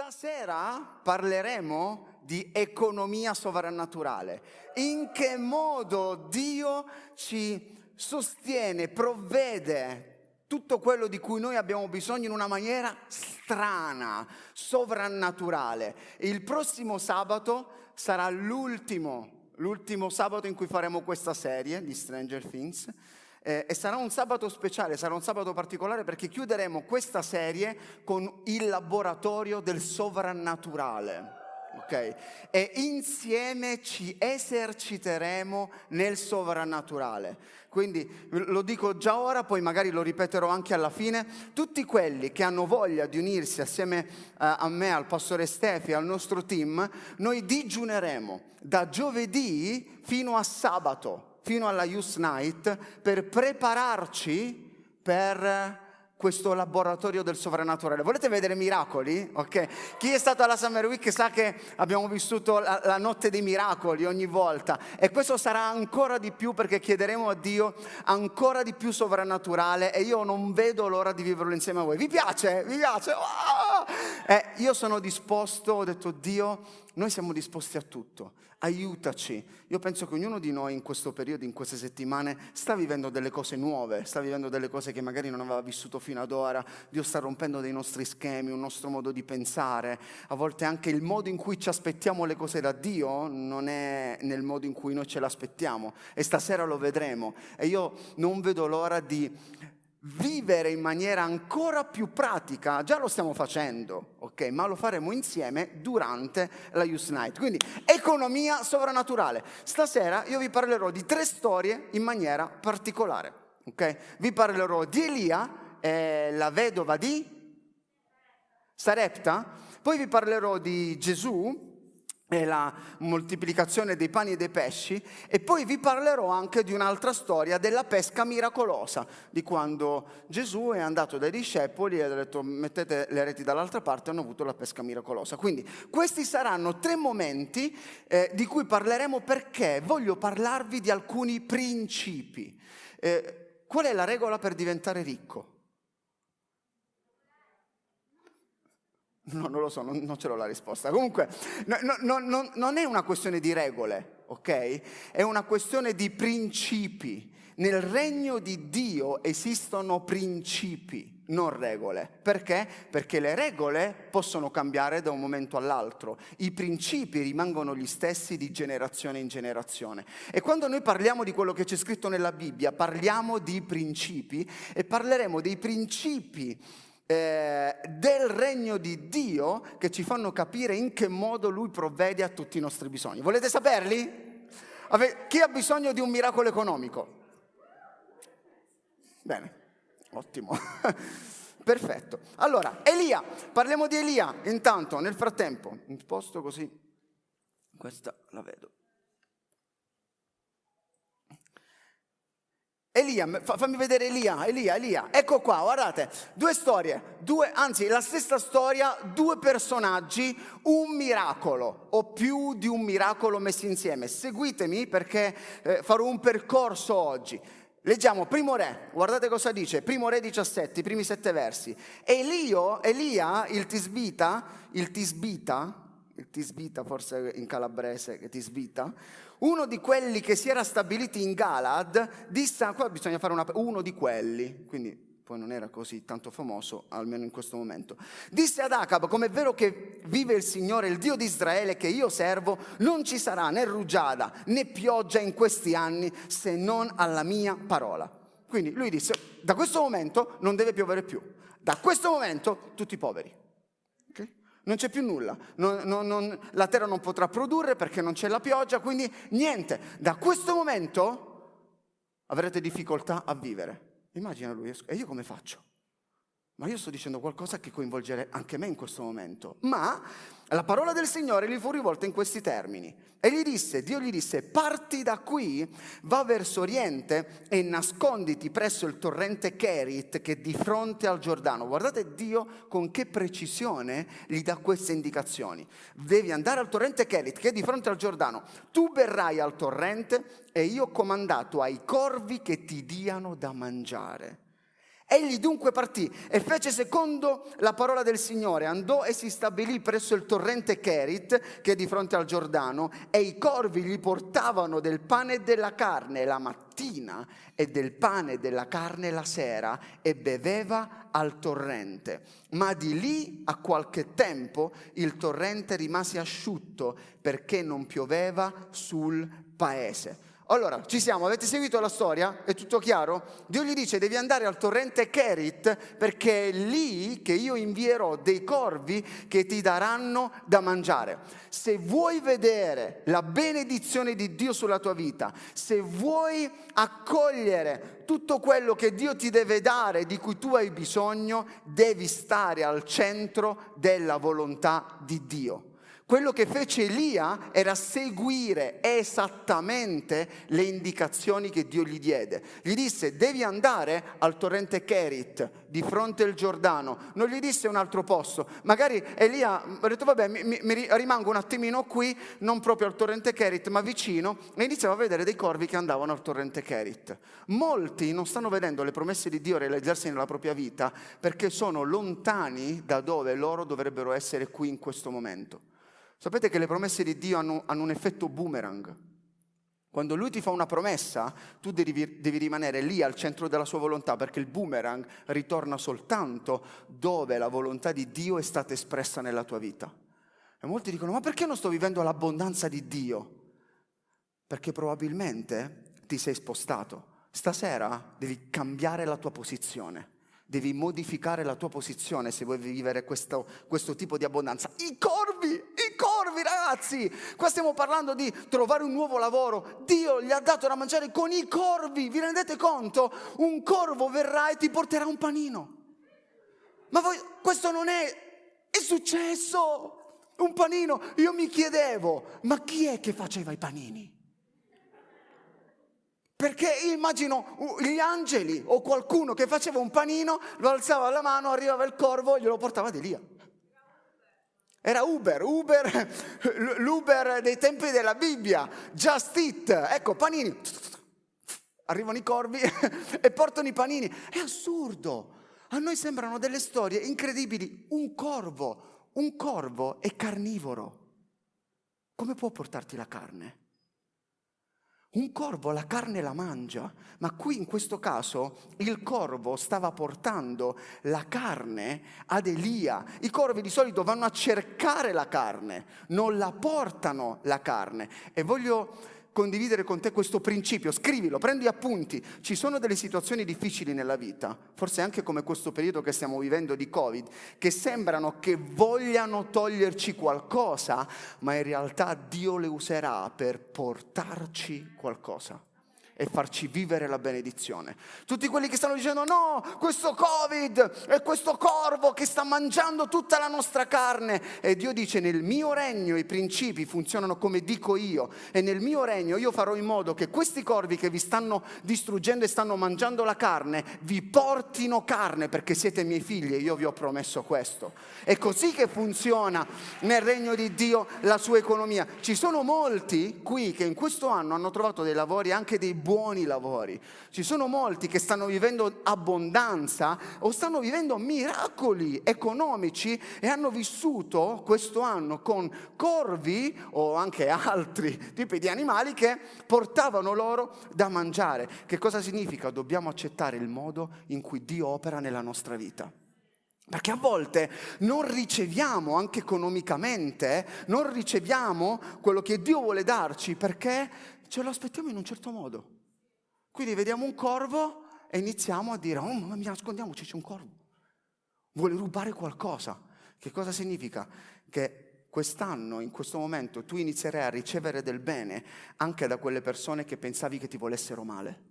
Stasera parleremo di economia sovrannaturale. In che modo Dio ci sostiene, provvede tutto quello di cui noi abbiamo bisogno in una maniera strana, sovrannaturale. Il prossimo sabato sarà l'ultimo, l'ultimo sabato in cui faremo questa serie di Stranger Things eh, e sarà un sabato speciale, sarà un sabato particolare perché chiuderemo questa serie con il laboratorio del sovrannaturale. Okay? E insieme ci eserciteremo nel sovrannaturale. Quindi lo dico già ora, poi magari lo ripeterò anche alla fine. Tutti quelli che hanno voglia di unirsi assieme uh, a me, al pastore Stefi, al nostro team, noi digiuneremo da giovedì fino a sabato fino alla Youth Night per prepararci per questo laboratorio del sovrannaturale. Volete vedere miracoli? Ok? Chi è stato alla Summer Week sa che abbiamo vissuto la, la, notte dei miracoli ogni volta e questo sarà ancora di più perché chiederemo a Dio ancora di più sovrannaturale e io non vedo l'ora di viverlo insieme a voi. Vi piace? Vi piace? Oh! Eh, io sono disposto, ho detto Dio, noi siamo disposti a tutto aiutaci. Io penso che ognuno di noi in questo periodo, in queste settimane, sta vivendo delle cose nuove, sta vivendo delle cose che magari non aveva vissuto fino ad ora. Dio sta rompendo dei nostri schemi, un nostro modo di pensare. A volte anche il modo in cui ci aspettiamo le cose da Dio non è nel modo in cui noi ce l'aspettiamo. E stasera lo vedremo. E io non vedo l'ora di vivere in maniera ancora più pratica, già lo stiamo facendo, ok? Ma lo faremo insieme durante la Youth Night. Quindi economia sovrannaturale. Stasera io vi parlerò di tre storie in maniera particolare, ok? Vi parlerò di Elia, eh, la vedova di Sarepta, poi vi parlerò di Gesù, e la moltiplicazione dei pani e dei pesci e poi vi parlerò anche di un'altra storia della pesca miracolosa, di quando Gesù è andato dai discepoli e ha detto mettete le reti dall'altra parte e hanno avuto la pesca miracolosa. Quindi questi saranno tre momenti eh, di cui parleremo perché voglio parlarvi di alcuni principi. Eh, qual è la regola per diventare ricco? No, non lo so, non, non ce l'ho la risposta. Comunque, no, no, no, non è una questione di regole, ok? È una questione di principi. Nel regno di Dio esistono principi, non regole. Perché? Perché le regole possono cambiare da un momento all'altro. I principi rimangono gli stessi di generazione in generazione. E quando noi parliamo di quello che c'è scritto nella Bibbia, parliamo di principi e parleremo dei principi eh, del regno di Dio che ci fanno capire in che modo Lui provvede a tutti i nostri bisogni. Volete saperli? Ave- chi ha bisogno di un miracolo economico? Bene, ottimo. Perfetto. Allora, Elia, parliamo di Elia intanto, nel frattempo, un posto così, questa la vedo. Elia, fammi vedere Elia, Elia, Elia. Ecco qua, guardate, due storie, due, anzi la stessa storia, due personaggi, un miracolo o più di un miracolo messi insieme. Seguitemi perché eh, farò un percorso oggi. Leggiamo primo re, guardate cosa dice, primo re 17, i primi sette versi. Elio, Elia, il tisbita, il tisbita, il tisbita forse in calabrese, che tisbita, uno di quelli che si era stabiliti in Galad disse, qua bisogna fare una, uno di quelli, quindi poi non era così tanto famoso, almeno in questo momento. Disse ad Acab, come è vero che vive il Signore, il Dio di Israele, che io servo, non ci sarà né rugiada né pioggia in questi anni se non alla mia parola. Quindi lui disse, da questo momento non deve piovere più, da questo momento tutti poveri non c'è più nulla, non, non, non, la terra non potrà produrre perché non c'è la pioggia, quindi niente. Da questo momento avrete difficoltà a vivere. Immagina lui, e io come faccio? Ma io sto dicendo qualcosa che coinvolgere anche me in questo momento. Ma la parola del Signore gli fu rivolta in questi termini. E gli disse, Dio gli disse, parti da qui, va verso oriente e nasconditi presso il torrente Kerit che è di fronte al Giordano. Guardate Dio con che precisione gli dà queste indicazioni. Devi andare al torrente Kerit che è di fronte al Giordano. Tu berrai al torrente e io ho comandato ai corvi che ti diano da mangiare. Egli dunque partì e fece secondo la parola del Signore, andò e si stabilì presso il torrente Kerit, che è di fronte al Giordano, e i corvi gli portavano del pane e della carne la mattina e del pane e della carne la sera, e beveva al torrente. Ma di lì a qualche tempo il torrente rimase asciutto perché non pioveva sul paese. Allora, ci siamo, avete seguito la storia? È tutto chiaro? Dio gli dice devi andare al torrente Kerit perché è lì che io invierò dei corvi che ti daranno da mangiare. Se vuoi vedere la benedizione di Dio sulla tua vita, se vuoi accogliere tutto quello che Dio ti deve dare, di cui tu hai bisogno, devi stare al centro della volontà di Dio. Quello che fece Elia era seguire esattamente le indicazioni che Dio gli diede. Gli disse devi andare al torrente Kerit di fronte al Giordano. Non gli disse un altro posto. Magari Elia ha detto vabbè mi, mi, rimango un attimino qui, non proprio al torrente Kerit ma vicino e iniziava a vedere dei corvi che andavano al torrente Kerit. Molti non stanno vedendo le promesse di Dio realizzarsi nella propria vita perché sono lontani da dove loro dovrebbero essere qui in questo momento. Sapete che le promesse di Dio hanno, hanno un effetto boomerang. Quando lui ti fa una promessa, tu devi, devi, rimanere lì al centro della sua volontà, perché il boomerang ritorna soltanto dove la volontà di Dio è stata espressa nella tua vita. E molti dicono, ma perché non sto vivendo l'abbondanza di Dio? Perché probabilmente ti sei spostato. Stasera devi cambiare la tua posizione devi modificare la tua posizione se vuoi vivere questo, questo, tipo di abbondanza. I corvi, i corvi ragazzi, qua stiamo parlando di trovare un nuovo lavoro, Dio gli ha dato da mangiare con i corvi, vi rendete conto? Un corvo verrà e ti porterà un panino. Ma voi, questo non è, è successo, un panino. Io mi chiedevo, ma chi è che faceva i panini? Perché immagino gli angeli o qualcuno che faceva un panino, lo alzava la mano, arrivava il corvo e glielo portava di lì. Era Uber, Uber, l'Uber dei tempi della Bibbia, Just Eat, ecco, panini. Arrivano i corvi e portano i panini. È assurdo. A noi sembrano delle storie incredibili. Un corvo, un corvo è carnivoro. Come può portarti la carne? Un corvo la carne la mangia, ma qui in questo caso il corvo stava portando la carne ad Elia. I corvi di solito vanno a cercare la carne, non la portano la carne. E voglio condividere con te questo principio, scrivilo, prendi appunti. Ci sono delle situazioni difficili nella vita, forse anche come questo periodo che stiamo vivendo di Covid, che sembrano che vogliano toglierci qualcosa, ma in realtà Dio le userà per portarci qualcosa e farci vivere la benedizione. Tutti quelli che stanno dicendo no, questo Covid è questo corvo che sta mangiando tutta la nostra carne e Dio dice nel mio regno i principi funzionano come dico io e nel mio regno io farò in modo che questi corvi che vi stanno distruggendo e stanno mangiando la carne vi portino carne perché siete miei figli e io vi ho promesso questo. È così che funziona nel regno di Dio la sua economia. Ci sono molti qui che in questo anno hanno trovato dei lavori anche dei buoni buoni lavori. Ci sono molti che stanno vivendo abbondanza o stanno vivendo miracoli economici e hanno vissuto questo anno con corvi o anche altri tipi di animali che portavano loro da mangiare. Che cosa significa? Dobbiamo accettare il modo in cui Dio opera nella nostra vita. Perché a volte non riceviamo anche economicamente, non riceviamo quello che Dio vuole darci perché ce lo aspettiamo in un certo modo. Quindi vediamo un corvo e iniziamo a dire, oh mamma mia, nascondiamoci, c'è un corvo. Vuole rubare qualcosa. Che cosa significa? Che quest'anno, in questo momento, tu inizierai a ricevere del bene anche da quelle persone che pensavi che ti volessero male.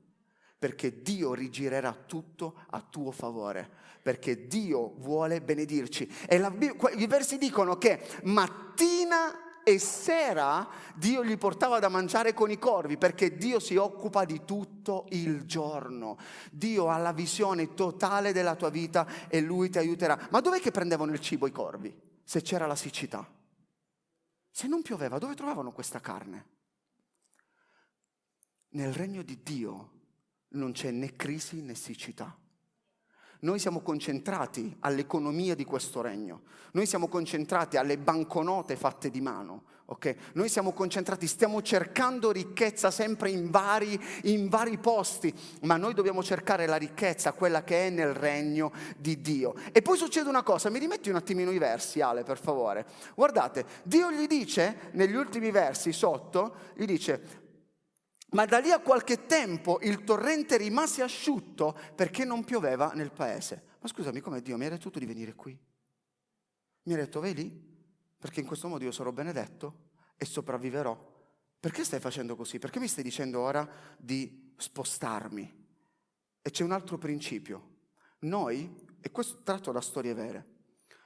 Perché Dio rigirerà tutto a tuo favore. Perché Dio vuole benedirci. E la, i versi dicono che mattina e sera Dio gli portava da mangiare con i corvi perché Dio si occupa di tutto il giorno. Dio ha la visione totale della tua vita e lui ti aiuterà. Ma dov'è che prendevano il cibo i corvi? Se c'era la siccità. Se non pioveva, dove trovavano questa carne? Nel regno di Dio non c'è né crisi né siccità. Noi siamo concentrati all'economia di questo regno, noi siamo concentrati alle banconote fatte di mano, ok? Noi siamo concentrati, stiamo cercando ricchezza sempre in vari, in vari posti, ma noi dobbiamo cercare la ricchezza, quella che è nel regno di Dio. E poi succede una cosa, mi rimetti un attimino i versi, Ale, per favore. Guardate, Dio gli dice, negli ultimi versi sotto, gli dice, ma da lì a qualche tempo il torrente rimase asciutto perché non pioveva nel paese. Ma scusami, come Dio mi ha detto di venire qui? Mi ha detto, vai lì, perché in questo modo io sarò benedetto e sopravviverò. Perché stai facendo così? Perché mi stai dicendo ora di spostarmi? E c'è un altro principio. Noi, e questo tratto da storie vere,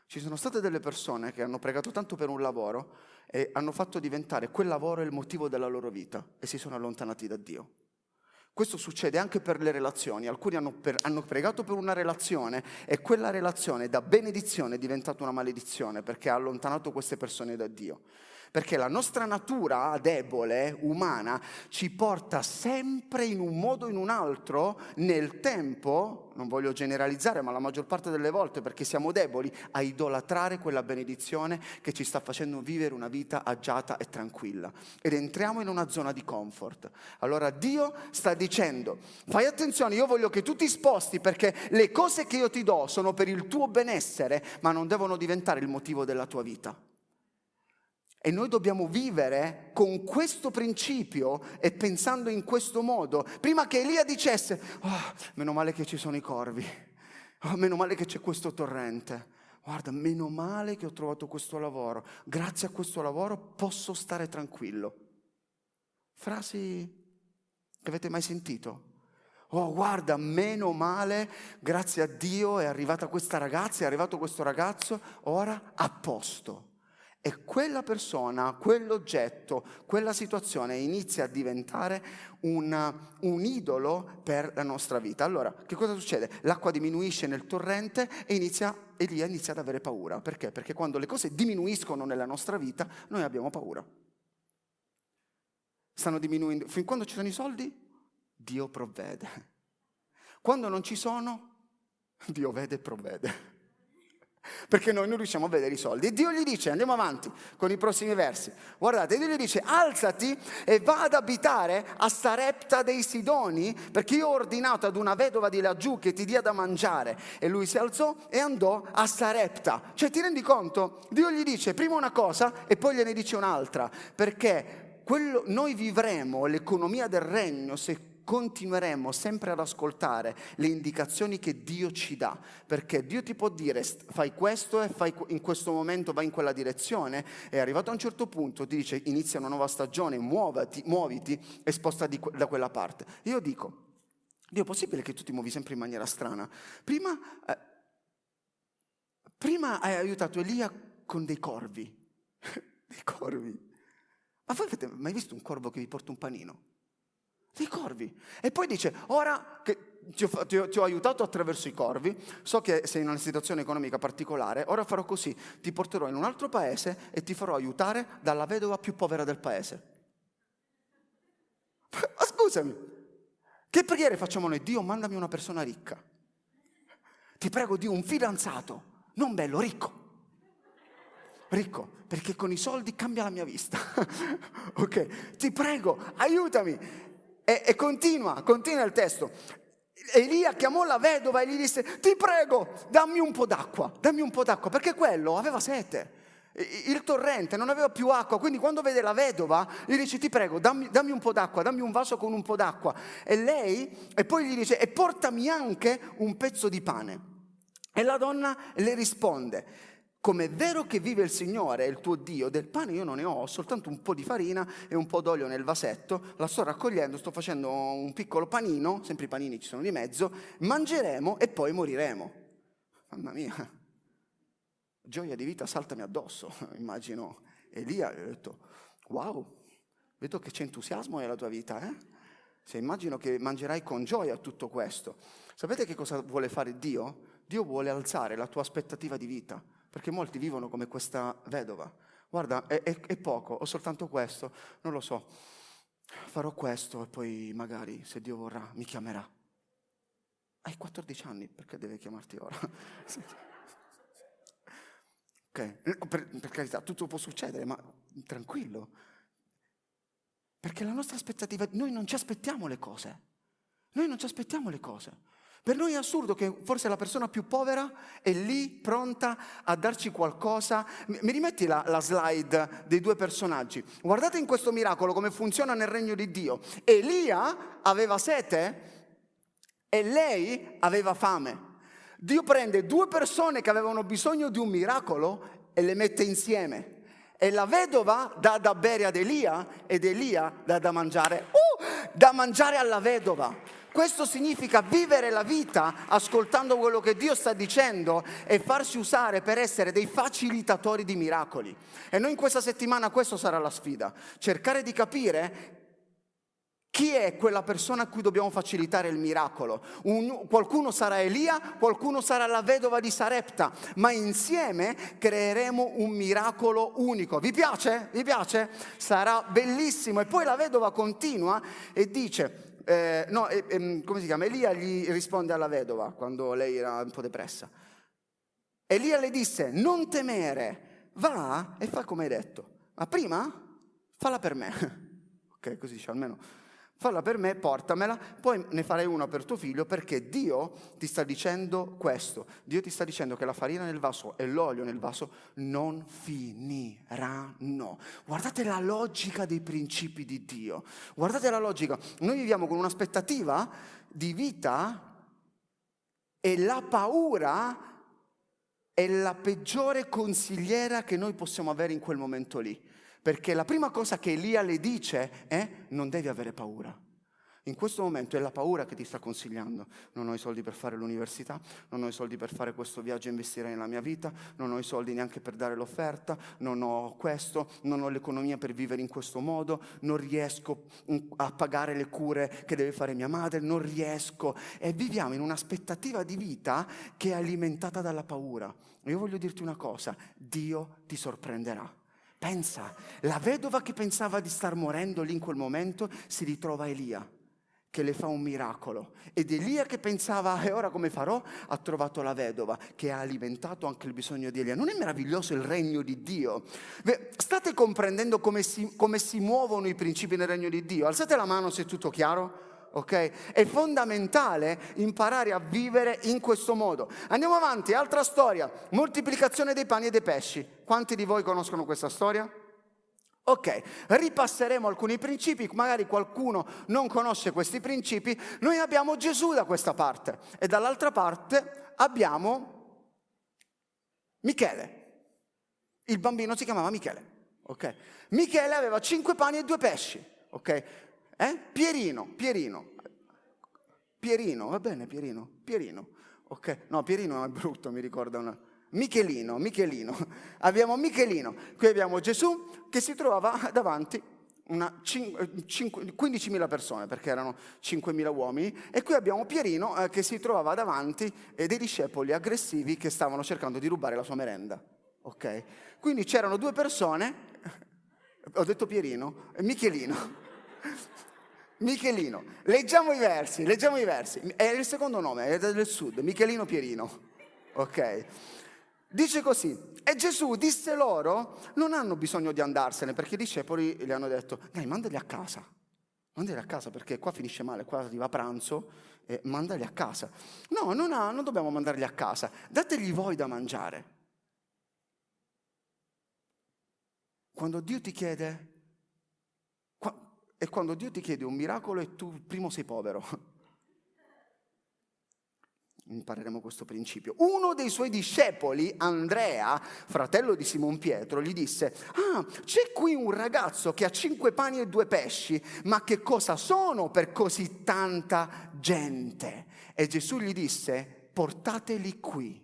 ci sono state delle persone che hanno pregato tanto per un lavoro e hanno fatto diventare quel lavoro il motivo della loro vita e si sono allontanati da Dio. Questo succede anche per le relazioni. Alcuni hanno, per, hanno, pregato per una relazione e quella relazione da benedizione è diventata una maledizione perché ha allontanato queste persone da Dio perché la nostra natura debole, umana, ci porta sempre in un modo o in un altro nel tempo, non voglio generalizzare, ma la maggior parte delle volte perché siamo deboli, a idolatrare quella benedizione che ci sta facendo vivere una vita agiata e tranquilla. Ed entriamo in una zona di comfort. Allora Dio sta dicendo, fai attenzione, io voglio che tu ti sposti perché le cose che io ti do sono per il tuo benessere, ma non devono diventare il motivo della tua vita. E noi dobbiamo vivere con questo principio e pensando in questo modo. Prima che Elia dicesse, oh, meno male che ci sono i corvi, oh, meno male che c'è questo torrente. Guarda, meno male che ho trovato questo lavoro. Grazie a questo lavoro posso stare tranquillo. Frasi che avete mai sentito? Oh, guarda, meno male, grazie a Dio è arrivata questa ragazza, è arrivato questo ragazzo, ora a posto. E quella persona, quell'oggetto, quella situazione inizia a diventare un, un, idolo per la nostra vita. Allora, che cosa succede? L'acqua diminuisce nel torrente e inizia, Elia inizia ad avere paura. Perché? Perché quando le cose diminuiscono nella nostra vita, noi abbiamo paura. Stanno diminuendo. Fin quando ci sono i soldi, Dio provvede. Quando non ci sono, Dio vede e provvede perché noi non riusciamo a vedere i soldi. E Dio gli dice, andiamo avanti con i prossimi versi, guardate, Dio gli dice, alzati e va ad abitare a Sarepta dei Sidoni, perché io ho ordinato ad una vedova di laggiù che ti dia da mangiare. E lui si alzò e andò a Sarepta. Cioè ti rendi conto? Dio gli dice prima una cosa e poi gliene dice un'altra, perché quello, noi vivremo l'economia del regno se continueremo sempre ad ascoltare le indicazioni che Dio ci dà, perché Dio ti può dire fai questo e fai in questo momento vai in quella direzione e arrivato a un certo punto ti dice inizia una nuova stagione, muovati, muoviti e spostati da quella parte. Io dico, Dio è possibile che tu ti muovi sempre in maniera strana? Prima, eh, prima hai aiutato Elia con dei corvi, dei corvi. Ma voi avete mai visto un corvo che vi porta un panino? Dei corvi. E poi dice, ora che ti ho, ti, ho, ti ho, aiutato attraverso i corvi, so che sei in una situazione economica particolare, ora farò così, ti porterò in un altro paese e ti farò aiutare dalla vedova più povera del paese. Ma scusami, che preghiere facciamo noi? Dio, mandami una persona ricca. Ti prego di un fidanzato, non bello, ricco. Ricco, perché con i soldi cambia la mia vista. ok, ti prego, aiutami. E, e continua, continua il testo. Elia chiamò la vedova e gli disse, ti prego, dammi un po' d'acqua, dammi un po' d'acqua, perché quello aveva sete. Il torrente non aveva più acqua, quindi quando vede la vedova gli dice ti prego dammi, dammi un po' d'acqua, dammi un vaso con un po' d'acqua. E lei, e poi gli dice e portami anche un pezzo di pane. E la donna le risponde, come è vero che vive il Signore, il tuo Dio, del pane io non ne ho, ho soltanto un po' di farina e un po' d'olio nel vasetto, la sto raccogliendo, sto facendo un piccolo panino, sempre i panini ci sono di mezzo, mangeremo e poi moriremo. Mamma mia, gioia di vita saltami addosso, immagino. Elia ha detto, wow, vedo che c'è entusiasmo nella tua vita, eh? Se immagino che mangerai con gioia tutto questo. Sapete che cosa vuole fare Dio? Dio vuole alzare la tua aspettativa di vita perché molti vivono come questa vedova. Guarda, è, è, è poco, ho soltanto questo, non lo so. Farò questo e poi magari, se Dio vorrà, mi chiamerà. Hai 14 anni, perché deve chiamarti ora? ok, per, per carità, tutto può succedere, ma tranquillo. Perché la nostra aspettativa, noi non ci aspettiamo le cose. Noi non ci aspettiamo le cose. Per noi è assurdo che forse la persona più povera è lì pronta a darci qualcosa. Mi rimetti la, la, slide dei due personaggi? Guardate in questo miracolo come funziona nel regno di Dio. Elia aveva sete e lei aveva fame. Dio prende due persone che avevano bisogno di un miracolo e le mette insieme. E la vedova dà da bere ad Elia ed Elia dà da mangiare, uh, da mangiare alla vedova. Questo significa vivere la vita ascoltando quello che Dio sta dicendo e farsi usare per essere dei facilitatori di miracoli. E noi in questa settimana questo sarà la sfida, cercare di capire chi è quella persona a cui dobbiamo facilitare il miracolo? Un, qualcuno sarà Elia, qualcuno sarà la vedova di Sarepta, ma insieme creeremo un miracolo unico. Vi piace? Vi piace? Sarà bellissimo. E poi la vedova continua e dice, eh, no, eh, come si chiama? Elia gli risponde alla vedova quando lei era un po' depressa. Elia le disse, non temere, va e fa come hai detto, ma prima falla per me. ok, così dice almeno falla per me, portamela, poi ne farai una per tuo figlio perché Dio ti sta dicendo questo. Dio ti sta dicendo che la farina nel vaso e l'olio nel vaso non finiranno. Guardate la logica dei principi di Dio. Guardate la logica. Noi viviamo con un'aspettativa di vita e la paura è la peggiore consigliera che noi possiamo avere in quel momento lì. Perché la prima cosa che Elia le dice è non devi avere paura. In questo momento è la paura che ti sta consigliando. Non ho i soldi per fare l'università, non ho i soldi per fare questo viaggio e investire nella mia vita, non ho i soldi neanche per dare l'offerta, non ho questo, non ho l'economia per vivere in questo modo, non riesco a pagare le cure che deve fare mia madre, non riesco. E viviamo in un'aspettativa di vita che è alimentata dalla paura. Io voglio dirti una cosa, Dio ti sorprenderà. Pensa, la vedova che pensava di star morendo lì in quel momento si ritrova Elia che le fa un miracolo. Ed Elia che pensava, e ora come farò? Ha trovato la vedova che ha alimentato anche il bisogno di Elia. Non è meraviglioso il regno di Dio? State comprendendo come si, come si muovono i principi nel regno di Dio? Alzate la mano se è tutto chiaro ok? È fondamentale imparare a vivere in questo modo. Andiamo avanti, altra storia, moltiplicazione dei pani e dei pesci. Quanti di voi conoscono questa storia? Ok, ripasseremo alcuni principi, magari qualcuno non conosce questi principi. Noi abbiamo Gesù da questa parte e dall'altra parte abbiamo Michele. Il bambino si chiamava Michele. Ok? Michele aveva cinque pani e due pesci. Ok? Eh? Pierino, Pierino. Pierino, va bene Pierino, Pierino. Ok, no, Pierino è brutto, mi ricorda una... Michelino, Michelino. Abbiamo Michelino. Qui abbiamo Gesù che si trovava davanti una 15.000 persone, perché erano 5.000 uomini, e qui abbiamo Pierino eh, che si trovava davanti eh, dei discepoli aggressivi che stavano cercando di rubare la sua merenda. Ok? Quindi c'erano due persone, ho detto Pierino, Michelino. Michelino. Leggiamo i versi, leggiamo i versi. È il secondo nome, è del sud, Michelino Pierino. Ok. Dice così, e Gesù disse loro, non hanno bisogno di andarsene, perché i discepoli gli hanno detto, dai, mandali a casa, mandali a casa, perché qua finisce male, qua arriva pranzo, e mandali a casa. No, non, ha, non dobbiamo mandarli a casa, dategli voi da mangiare. Quando Dio ti chiede è quando Dio ti chiede un miracolo e tu primo sei povero. Impareremo questo principio. Uno dei suoi discepoli, Andrea, fratello di Simon Pietro, gli disse, ah, c'è qui un ragazzo che ha cinque pani e due pesci, ma che cosa sono per così tanta gente? E Gesù gli disse, portateli qui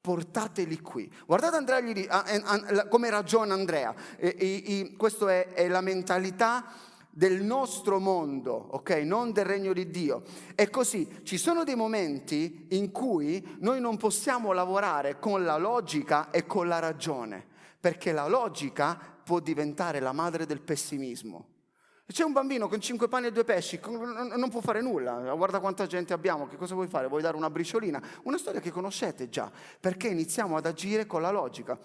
portateli qui. Guardate Andrea gli, a, a, a, come ragiona Andrea, e, e, e, questa è, è la mentalità del nostro mondo, ok? Non del regno di Dio. E così ci sono dei momenti in cui noi non possiamo lavorare con la logica e con la ragione, perché la logica può diventare la madre del pessimismo. C'è un bambino con cinque pani e due pesci, non può fare nulla, guarda quanta gente abbiamo, che cosa vuoi fare? Vuoi dare una briciolina? Una storia che conoscete già, perché iniziamo ad agire con la logica.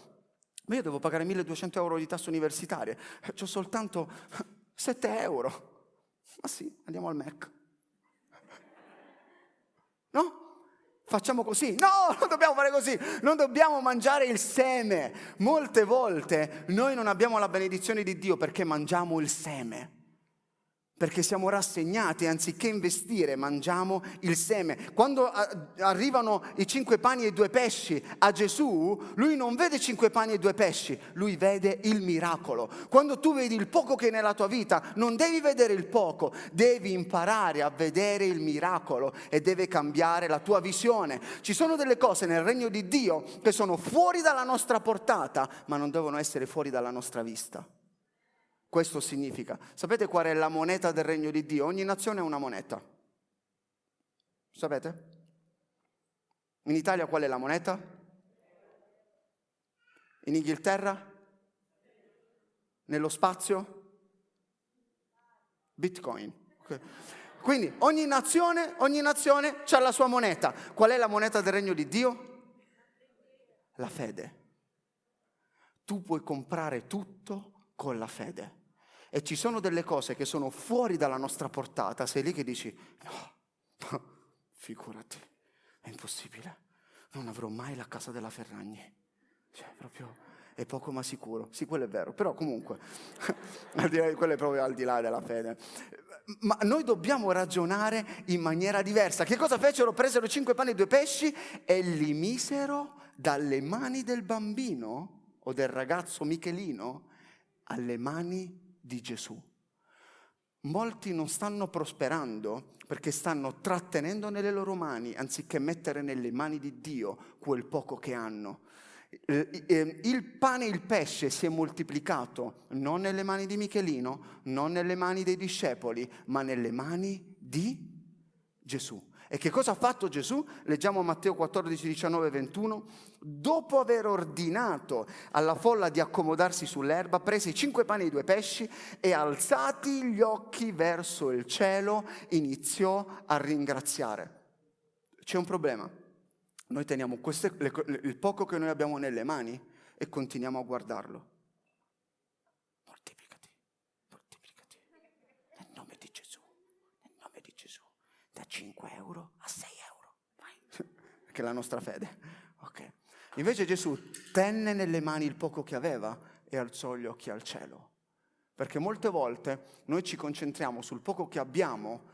Ma io devo pagare 1200 euro di tasse universitarie, ho soltanto 7 euro. Ma sì, andiamo al Mac. No? Facciamo così. No, non dobbiamo fare così. Non dobbiamo mangiare il seme. Molte volte noi non abbiamo la benedizione di Dio perché mangiamo il seme perché siamo rassegnati, anziché investire, mangiamo il seme. Quando arrivano i cinque pani e i due pesci a Gesù, lui non vede cinque pani e due pesci, lui vede il miracolo. Quando tu vedi il poco che è nella tua vita, non devi vedere il poco, devi imparare a vedere il miracolo e deve cambiare la tua visione. Ci sono delle cose nel regno di Dio che sono fuori dalla nostra portata, ma non devono essere fuori dalla nostra vista. Questo significa. Sapete qual è la moneta del regno di Dio? Ogni nazione ha una moneta. Sapete? In Italia qual è la moneta? In Inghilterra? Nello spazio? Bitcoin. Okay. Quindi ogni nazione, ogni nazione ha la sua moneta. Qual è la moneta del regno di Dio? La fede. Tu puoi comprare tutto con la fede. E ci sono delle cose che sono fuori dalla nostra portata, sei lì che dici, no, figurati, è impossibile, non avrò mai la casa della Ferragni. Cioè, proprio è poco ma sicuro. Sì, quello è vero, però comunque, quello è proprio al di là della fede. Ma noi dobbiamo ragionare in maniera diversa. Che cosa fecero? Presero cinque panni e due pesci e li misero dalle mani del bambino o del ragazzo Michelino alle mani di Gesù. Molti non stanno prosperando perché stanno trattenendo nelle loro mani anziché mettere nelle mani di Dio quel poco che hanno. Il pane e il pesce si è moltiplicato non nelle mani di Michelino, non nelle mani dei discepoli, ma nelle mani di Gesù. E che cosa ha fatto Gesù? Leggiamo Matteo 14, 19, 21. Dopo aver ordinato alla folla di accomodarsi sull'erba, prese i cinque pani e i due pesci e alzati gli occhi verso il cielo, iniziò a ringraziare. C'è un problema. Noi teniamo queste, le, il poco che noi abbiamo nelle mani e continuiamo a guardarlo. Moltiplicati, moltiplicati. Nel nome di Gesù, nel nome di Gesù. Da 5 euro a 6 euro. che è la nostra fede. Ok. Invece Gesù tenne nelle mani il poco che aveva e alzò gli occhi al cielo. Perché molte volte noi ci concentriamo sul poco che abbiamo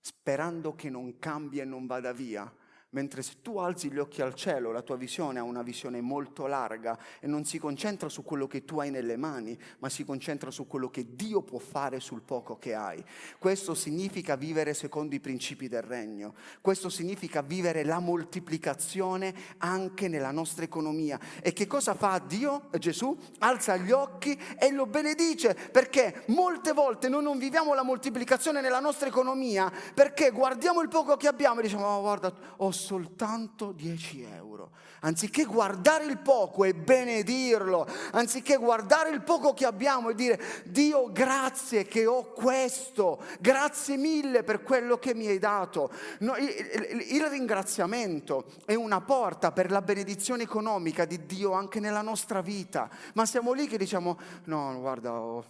sperando che non cambi e non vada via, Mentre se tu alzi gli occhi al cielo, la tua visione ha una visione molto larga e non si concentra su quello che tu hai nelle mani, ma si concentra su quello che Dio può fare sul poco che hai. Questo significa vivere secondo i principi del regno. Questo significa vivere la moltiplicazione anche nella nostra economia. E che cosa fa Dio? Gesù alza gli occhi e lo benedice, perché molte volte noi non viviamo la moltiplicazione nella nostra economia, perché guardiamo il poco che abbiamo e diciamo, oh, guarda, ho soltanto 10 euro. Anziché guardare il poco e benedirlo, anziché guardare il poco che abbiamo e dire Dio grazie che ho questo, grazie mille per quello che mi hai dato. No, il, il, il ringraziamento è una porta per la benedizione economica di Dio anche nella nostra vita. Ma siamo lì che diciamo no, guarda, ho,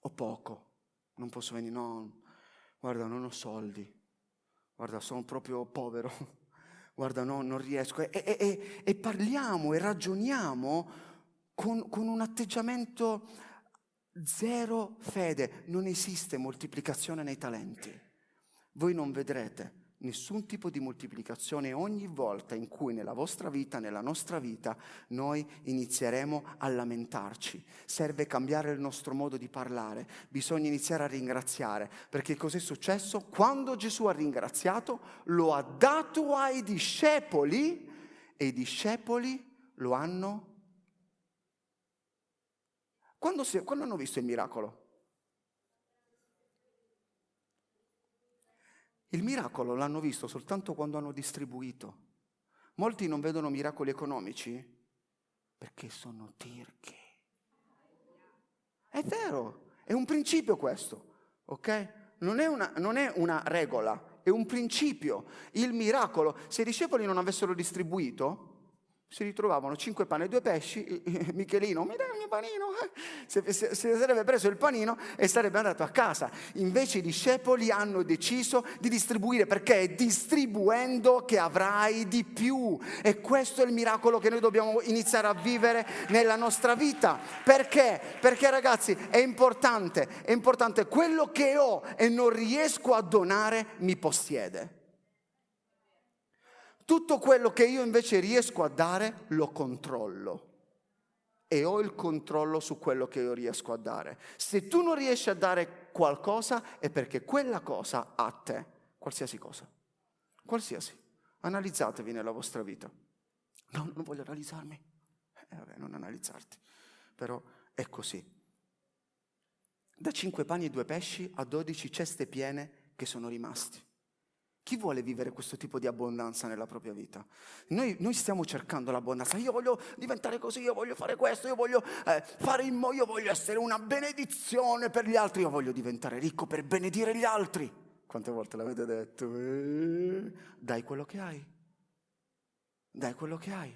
ho poco, non posso venire, no, guarda, non ho soldi guarda sono proprio povero, guarda no, non riesco. E, e, e, e parliamo e ragioniamo con, con un atteggiamento zero fede. Non esiste moltiplicazione nei talenti. Voi non vedrete nessun tipo di moltiplicazione ogni volta in cui nella vostra vita, nella nostra vita, noi inizieremo a lamentarci. Serve cambiare il nostro modo di parlare, bisogna iniziare a ringraziare, perché cos'è successo? Quando Gesù ha ringraziato, lo ha dato ai discepoli e i discepoli lo hanno... Quando, si, quando hanno visto il miracolo? Il miracolo l'hanno visto soltanto quando hanno distribuito. Molti non vedono miracoli economici perché sono tirchi. È vero, È un principio questo, ok? Non è una, non è una regola, è un principio. Il miracolo, se i discepoli non avessero distribuito, si ritrovavano cinque pane e due pesci, Michelino, mi dai il mio panino? Si, si, si, sarebbe preso il panino e sarebbe andato a casa. Invece i discepoli hanno deciso di distribuire perché è distribuendo che avrai di più. E questo è il miracolo che noi dobbiamo iniziare a vivere nella nostra vita. Perché? Perché ragazzi è importante, è importante, quello che ho e non riesco a donare mi possiede. Tutto quello che io invece riesco a dare lo controllo e ho il controllo su quello che io riesco a dare. Se tu non riesci a dare qualcosa è perché quella cosa ha te, qualsiasi cosa, qualsiasi. Analizzatevi nella vostra vita. No, non voglio analizzarmi. Eh, vabbè, non analizzarti. Però è così. Da cinque pani e due pesci a dodici ceste piene che sono rimasti. Chi vuole vivere questo tipo di abbondanza nella propria vita? Noi, noi stiamo cercando l'abbondanza. Io voglio diventare così, io voglio fare questo, io voglio eh, fare il mo, io voglio essere una benedizione per gli altri, io voglio diventare ricco per benedire gli altri. Quante volte l'avete detto? Eh, dai quello che hai. Dai quello che hai.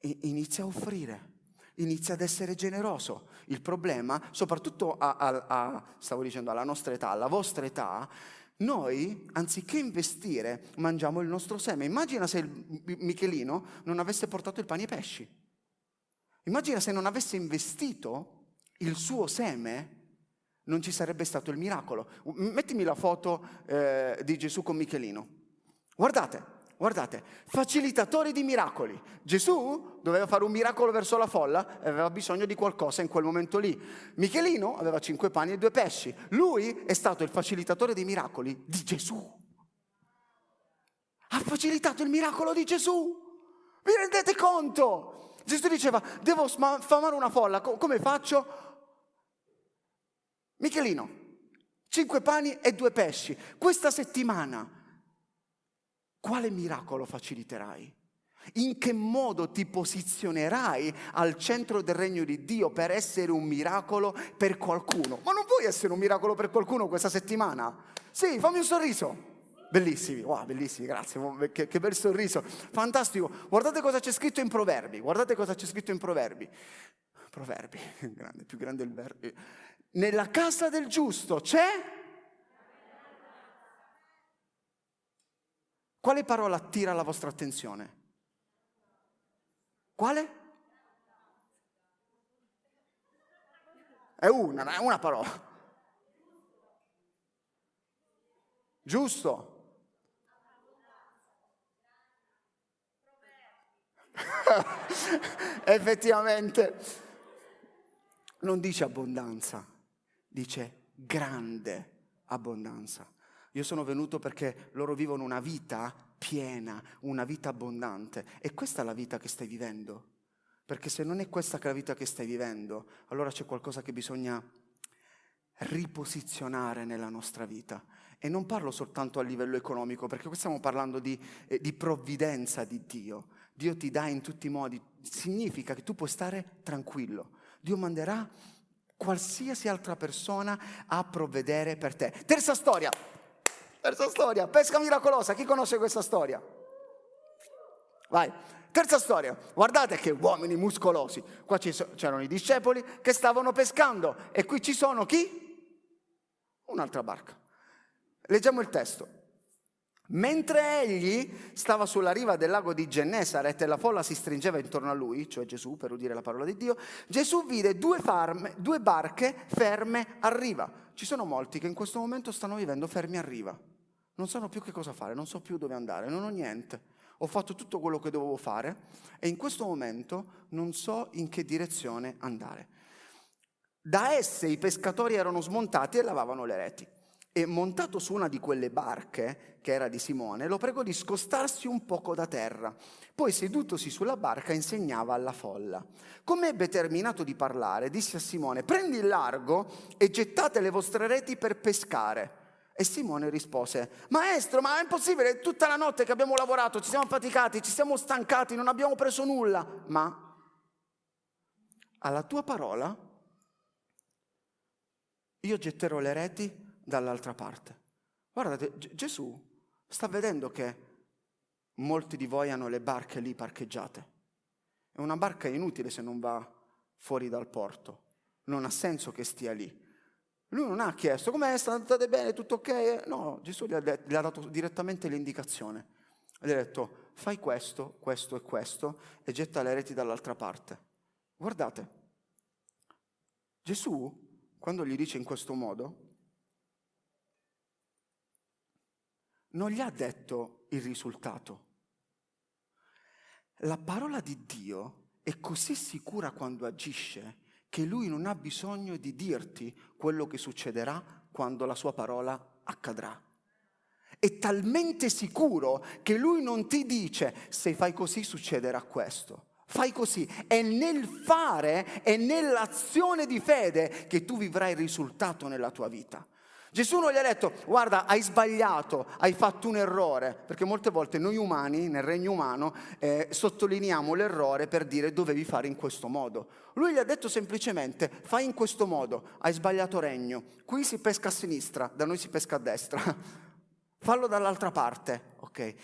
inizia a offrire inizia ad essere generoso. Il problema, soprattutto a, a, a, dicendo alla nostra età, alla vostra età, noi, anziché investire, mangiamo il nostro seme. Immagina se Michelino non avesse portato il pane e i pesci. Immagina se non avesse investito il suo seme, non ci sarebbe stato il miracolo. Mettimi la foto eh, di Gesù con Michelino. Guardate, Guardate, facilitatori di miracoli. Gesù doveva fare un miracolo verso la folla e aveva bisogno di qualcosa in quel momento lì. Michelino aveva cinque pani e due pesci. Lui è stato il facilitatore dei miracoli di Gesù. Ha facilitato il miracolo di Gesù. Vi rendete conto? Gesù diceva, devo sfamare una folla, come faccio? Michelino, cinque pani e due pesci. Questa settimana quale miracolo faciliterai? In che modo ti posizionerai al centro del regno di Dio per essere un miracolo per qualcuno? Ma non vuoi essere un miracolo per qualcuno questa settimana? Sì, fammi un sorriso. Bellissimi, wow, bellissimi, grazie, che, che, bel sorriso, fantastico. Guardate cosa c'è scritto in Proverbi, guardate cosa c'è scritto in Proverbi. Proverbi, grande, più grande il verbo. Nella casa del giusto c'è Quale parola attira la vostra attenzione? Quale? È una, è una parola. Giusto? Effettivamente non dice abbondanza, dice grande abbondanza. Io sono venuto perché loro vivono una vita piena, una vita abbondante. E questa è la vita che stai vivendo. Perché se non è questa la vita che stai vivendo, allora c'è qualcosa che bisogna riposizionare nella nostra vita. E non parlo soltanto a livello economico, perché qui stiamo parlando di, eh, di provvidenza di Dio. Dio ti dà in tutti i modi. Significa che tu puoi stare tranquillo. Dio manderà qualsiasi altra persona a provvedere per te. Terza storia. Terza storia, pesca miracolosa. Chi conosce questa storia? Vai. Terza storia, guardate che uomini muscolosi. Qua c'erano i discepoli che stavano pescando e qui ci sono chi? Un'altra barca. Leggiamo il testo. Mentre egli stava sulla riva del lago di Gennesaret e la folla si stringeva intorno a lui, cioè Gesù per udire la parola di Dio, Gesù vide due, farme, due barche ferme a riva. Ci sono molti che in questo momento stanno vivendo fermi a riva non sanno più che cosa fare, non so più dove andare, non ho niente. Ho fatto tutto quello che dovevo fare e in questo momento non so in che direzione andare. Da esse i pescatori erano smontati e lavavano le reti. E montato su una di quelle barche, che era di Simone, lo pregò di scostarsi un poco da terra. Poi sedutosi sulla barca insegnava alla folla. Come ebbe terminato di parlare, disse a Simone, prendi il largo e gettate le vostre reti per pescare. E Simone rispose, maestro, ma è impossibile, tutta la notte che abbiamo lavorato, ci siamo affaticati, ci siamo stancati, non abbiamo preso nulla. Ma alla tua parola io getterò le reti dall'altra parte. Guardate, G- Gesù sta vedendo che molti di voi hanno le barche lì parcheggiate. E una barca è inutile se non va fuori dal porto. Non ha senso che stia lì. Lui non ha chiesto, com'è, state bene, tutto ok? No, Gesù gli ha, de- gli ha dato direttamente l'indicazione. Gli ha detto, fai questo, questo e questo e getta le reti dall'altra parte. Guardate, Gesù, quando gli dice in questo modo, non gli ha detto il risultato. La parola di Dio è così sicura quando agisce che lui non ha bisogno di dirti quello che succederà quando la sua parola accadrà. È talmente sicuro che lui non ti dice se fai così succederà questo. Fai così. È nel fare, è nell'azione di fede che tu vivrai il risultato nella tua vita. Gesù non gli ha detto, guarda, hai sbagliato, hai fatto un errore, perché molte volte noi umani, nel regno umano, eh, sottolineiamo l'errore per dire dovevi fare in questo modo. Lui gli ha detto semplicemente, fai in questo modo, hai sbagliato regno, qui si pesca a sinistra, da noi si pesca a destra, fallo dall'altra parte, ok?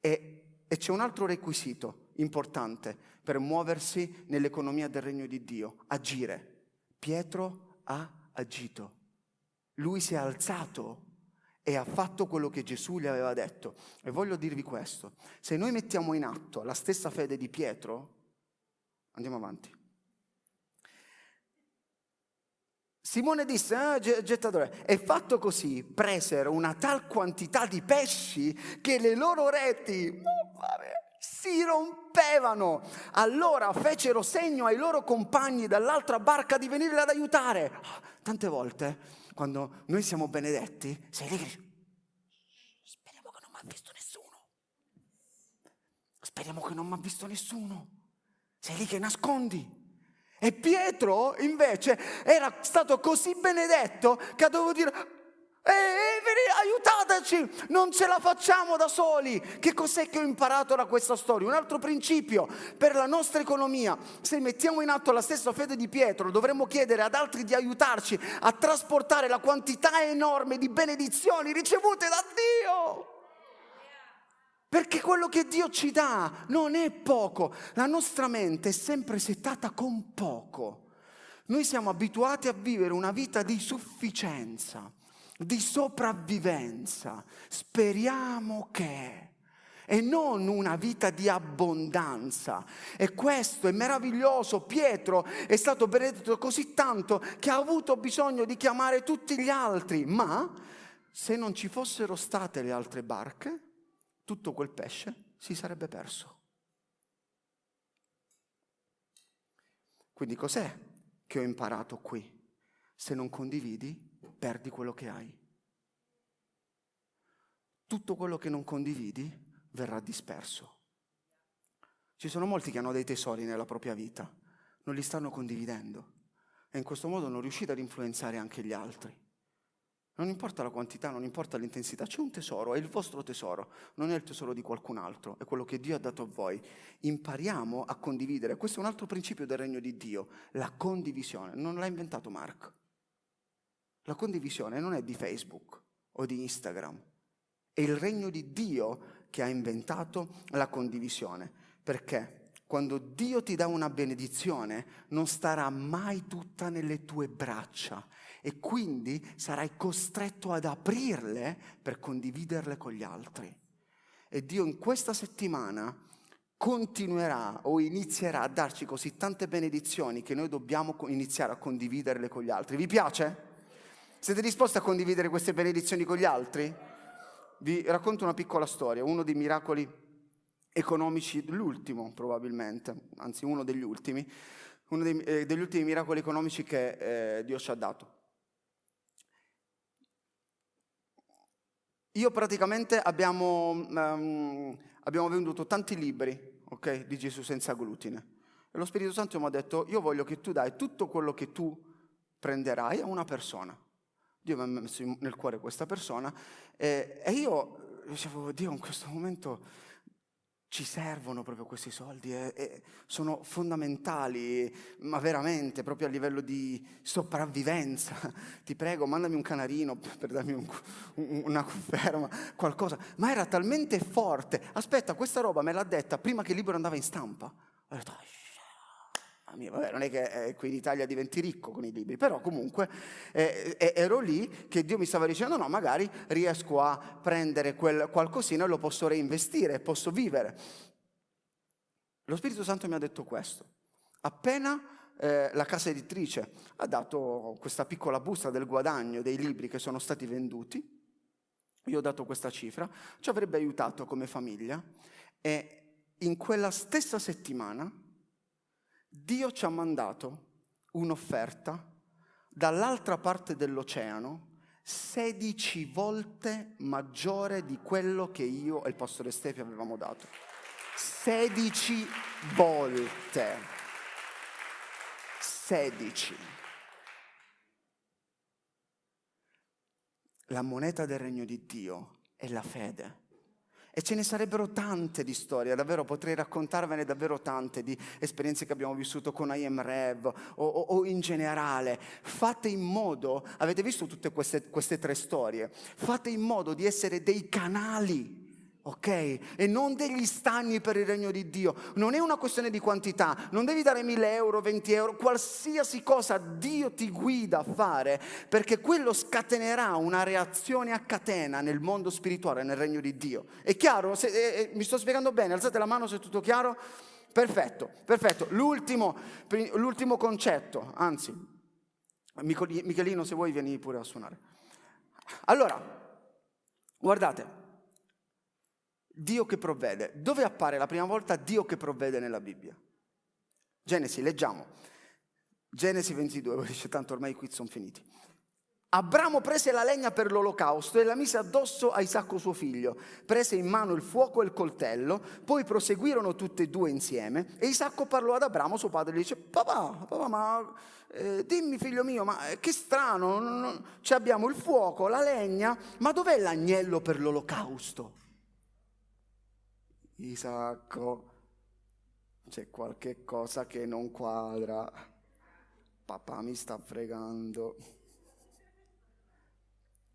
E, e c'è un altro requisito importante per muoversi nell'economia del regno di Dio, agire. Pietro ha agito lui si è alzato e ha fatto quello che Gesù gli aveva detto. E voglio dirvi questo, se noi mettiamo in atto la stessa fede di Pietro, andiamo avanti. Simone disse, ah, gettatore, è fatto così, presero una tal quantità di pesci che le loro reti si rompevano. Allora fecero segno ai loro compagni dall'altra barca di venire ad aiutare. Tante volte quando noi siamo benedetti, sei lì speriamo che non mi ha visto nessuno. Speriamo che non mi ha visto nessuno. Sei lì che nascondi. E Pietro invece era stato così benedetto che ha dovuto dire Ehi, aiutateci, non ce la facciamo da soli. Che cos'è che ho imparato da questa storia? Un altro principio per la nostra economia. Se mettiamo in atto la stessa fede di Pietro, dovremmo chiedere ad altri di aiutarci a trasportare la quantità enorme di benedizioni ricevute da Dio. Perché quello che Dio ci dà non è poco. La nostra mente è sempre settata con poco. Noi siamo abituati a vivere una vita di sufficienza di sopravvivenza. Speriamo che e non una vita di abbondanza. E questo è meraviglioso. Pietro è stato benedetto così tanto che ha avuto bisogno di chiamare tutti gli altri, ma se non ci fossero state le altre barche, tutto quel pesce si sarebbe perso. Quindi cos'è che ho imparato qui? Se non condividi, perdi quello che hai. Tutto quello che non condividi verrà disperso. Ci sono molti che hanno dei tesori nella propria vita, non li stanno condividendo e in questo modo non riuscite ad influenzare anche gli altri. Non importa la quantità, non importa l'intensità, c'è un tesoro, è il vostro tesoro, non è il tesoro di qualcun altro, è quello che Dio ha dato a voi. Impariamo a condividere, questo è un altro principio del regno di Dio, la condivisione, non l'ha inventato Mark. La condivisione non è di Facebook o di Instagram, è il regno di Dio che ha inventato la condivisione. Perché? Quando Dio ti dà una benedizione non starà mai tutta nelle tue braccia e quindi sarai costretto ad aprirle per condividerle con gli altri. E Dio in questa settimana continuerà o inizierà a darci così tante benedizioni che noi dobbiamo iniziare a condividerle con gli altri. Vi piace? Siete disposti a condividere queste benedizioni con gli altri? Vi racconto una piccola storia, uno dei miracoli economici, l'ultimo probabilmente, anzi uno degli ultimi, uno dei, eh, degli ultimi miracoli economici che eh, Dio ci ha dato. Io praticamente abbiamo, um, abbiamo venduto tanti libri okay, di Gesù senza glutine. E lo Spirito Santo mi ha detto, io voglio che tu dai tutto quello che tu prenderai a una persona. Dio mi ha messo nel cuore questa persona e, e io dicevo, Dio in questo momento ci servono proprio questi soldi e, e, sono fondamentali, ma veramente, proprio a livello di sopravvivenza. Ti prego, mandami un canarino per darmi un, un, una conferma, qualcosa. Ma era talmente forte. Aspetta, questa roba me l'ha detta prima che il libro andava in stampa. Ho detto, mia, vabbè, non è che eh, qui in Italia diventi ricco con i libri, però comunque eh, eh, ero lì che Dio mi stava dicendo no, magari riesco a prendere quel qualcosina e lo posso reinvestire, posso vivere. Lo Spirito Santo mi ha detto questo. Appena eh, la casa editrice ha dato questa piccola busta del guadagno dei libri che sono stati venduti, io ho dato questa cifra, ci avrebbe aiutato come famiglia e in quella stessa settimana Dio ci ha mandato un'offerta dall'altra parte dell'oceano 16 volte maggiore di quello che io e il pastore Stefi avevamo dato. 16 volte. 16. La moneta del regno di Dio è la fede. E ce ne sarebbero tante di storie, davvero potrei raccontarvene davvero tante di esperienze che abbiamo vissuto con IM Rev o, o, o in generale. Fate in modo, avete visto tutte queste, queste tre storie, fate in modo di essere dei canali ok? E non degli stagni per il regno di Dio. Non è una questione di quantità, non devi dare mille euro, venti euro, qualsiasi cosa Dio ti guida a fare, perché quello scatenerà una reazione a catena nel mondo spirituale, nel regno di Dio. È chiaro? Se, eh, eh mi sto spiegando bene? Alzate la mano se è tutto chiaro. Perfetto, perfetto. L'ultimo, l'ultimo concetto, anzi, Michelino se vuoi vieni pure a suonare. Allora, guardate, Dio che provvede. Dove appare la prima volta Dio che provvede nella Bibbia? Genesi, leggiamo. Genesi 22, dice tanto ormai i quiz sono finiti. Abramo prese la legna per l'olocausto e la mise addosso a Isacco suo figlio. Prese in mano il fuoco e il coltello, poi proseguirono tutti e due insieme e Isacco parlò ad Abramo, suo padre, gli dice, papà, papà, ma eh, dimmi figlio mio, ma eh, che strano, non, non, abbiamo il fuoco, la legna, ma dov'è l'agnello per l'olocausto? Isacco, c'è qualche cosa che non quadra. Papà mi sta fregando.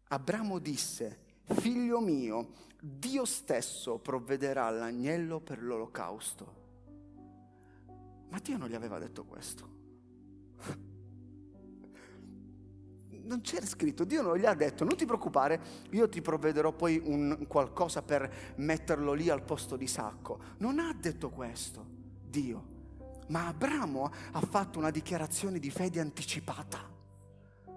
Abramo disse, figlio mio, Dio stesso provvederà l'agnello per l'olocausto. Ma Dio non gli aveva detto questo non c'era scritto, Dio non gli ha detto, non ti preoccupare, io ti provvederò poi un qualcosa per metterlo lì al posto di sacco. Non ha detto questo Dio, ma Abramo ha fatto una dichiarazione di fede anticipata.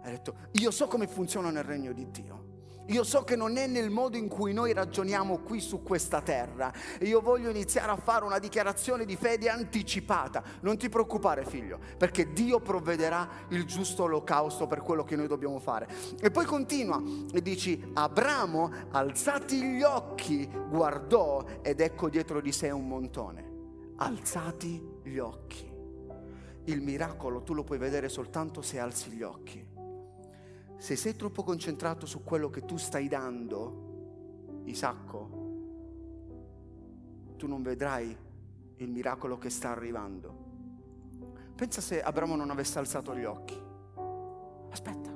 Ha detto, io so come funziona nel regno di Dio. Io so che non è nel modo in cui noi ragioniamo qui su questa terra. E io voglio iniziare a fare una dichiarazione di fede anticipata. Non ti preoccupare, figlio, perché Dio provvederà il giusto olocausto per quello che noi dobbiamo fare. E poi continua e dici: Abramo, alzati gli occhi, guardò ed ecco dietro di sé un montone. Alzati gli occhi. Il miracolo tu lo puoi vedere soltanto se alzi gli occhi. Se sei troppo concentrato su quello che tu stai dando, Isacco, tu non vedrai il miracolo che sta arrivando. Pensa se Abramo non avesse alzato gli occhi. Aspetta.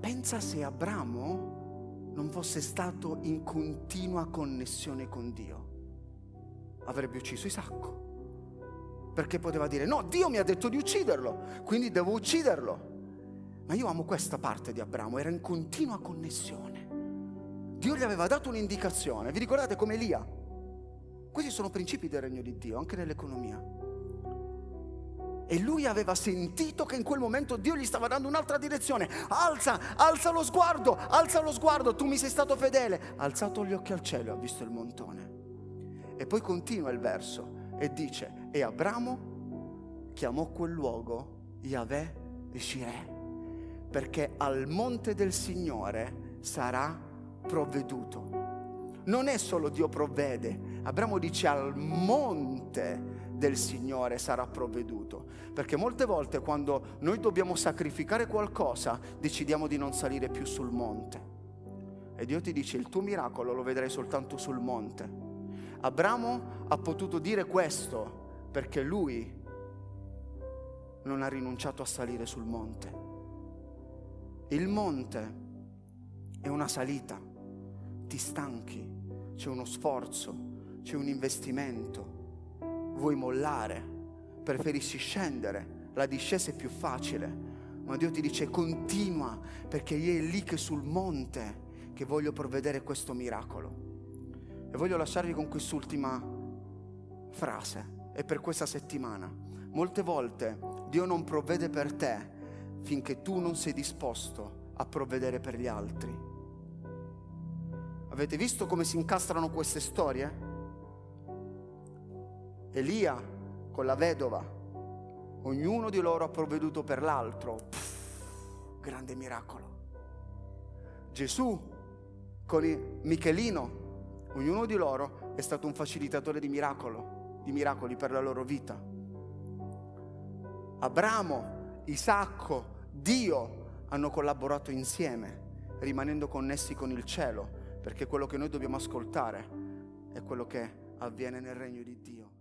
Pensa se Abramo non fosse stato in continua connessione con Dio. Avrebbe ucciso Isacco. Perché poteva dire, no, Dio mi ha detto di ucciderlo, quindi devo ucciderlo. Ma io amo questa parte di Abramo, era in continua connessione. Dio gli aveva dato un'indicazione, vi ricordate come Elia? Questi sono principi del regno di Dio, anche nell'economia. E lui aveva sentito che in quel momento Dio gli stava dando un'altra direzione. Alza, alza lo sguardo, alza lo sguardo, tu mi sei stato fedele. Ha alzato gli occhi al cielo e ha visto il montone. E poi continua il verso e dice, e Abramo chiamò quel luogo Yahweh Shireh perché al monte del Signore sarà provveduto. Non è solo Dio provvede, Abramo dice al monte del Signore sarà provveduto, perché molte volte quando noi dobbiamo sacrificare qualcosa decidiamo di non salire più sul monte. E Dio ti dice il tuo miracolo lo vedrai soltanto sul monte. Abramo ha potuto dire questo perché lui non ha rinunciato a salire sul monte. Il monte è una salita, ti stanchi, c'è uno sforzo, c'è un investimento, vuoi mollare, preferisci scendere, la discesa è più facile, ma Dio ti dice continua perché è lì che sul monte che voglio provvedere questo miracolo. E voglio lasciarvi con quest'ultima frase, e per questa settimana. Molte volte Dio non provvede per te finché tu non sei disposto a provvedere per gli altri. Avete visto come si incastrano queste storie? Elia con la vedova, ognuno di loro ha provveduto per l'altro. Pff, grande miracolo. Gesù con Michelino, ognuno di loro è stato un facilitatore di miracolo, di miracoli per la loro vita. Abramo, Isacco, Dio hanno collaborato insieme, rimanendo connessi con il cielo, perché quello che noi dobbiamo ascoltare è quello che avviene nel regno di Dio.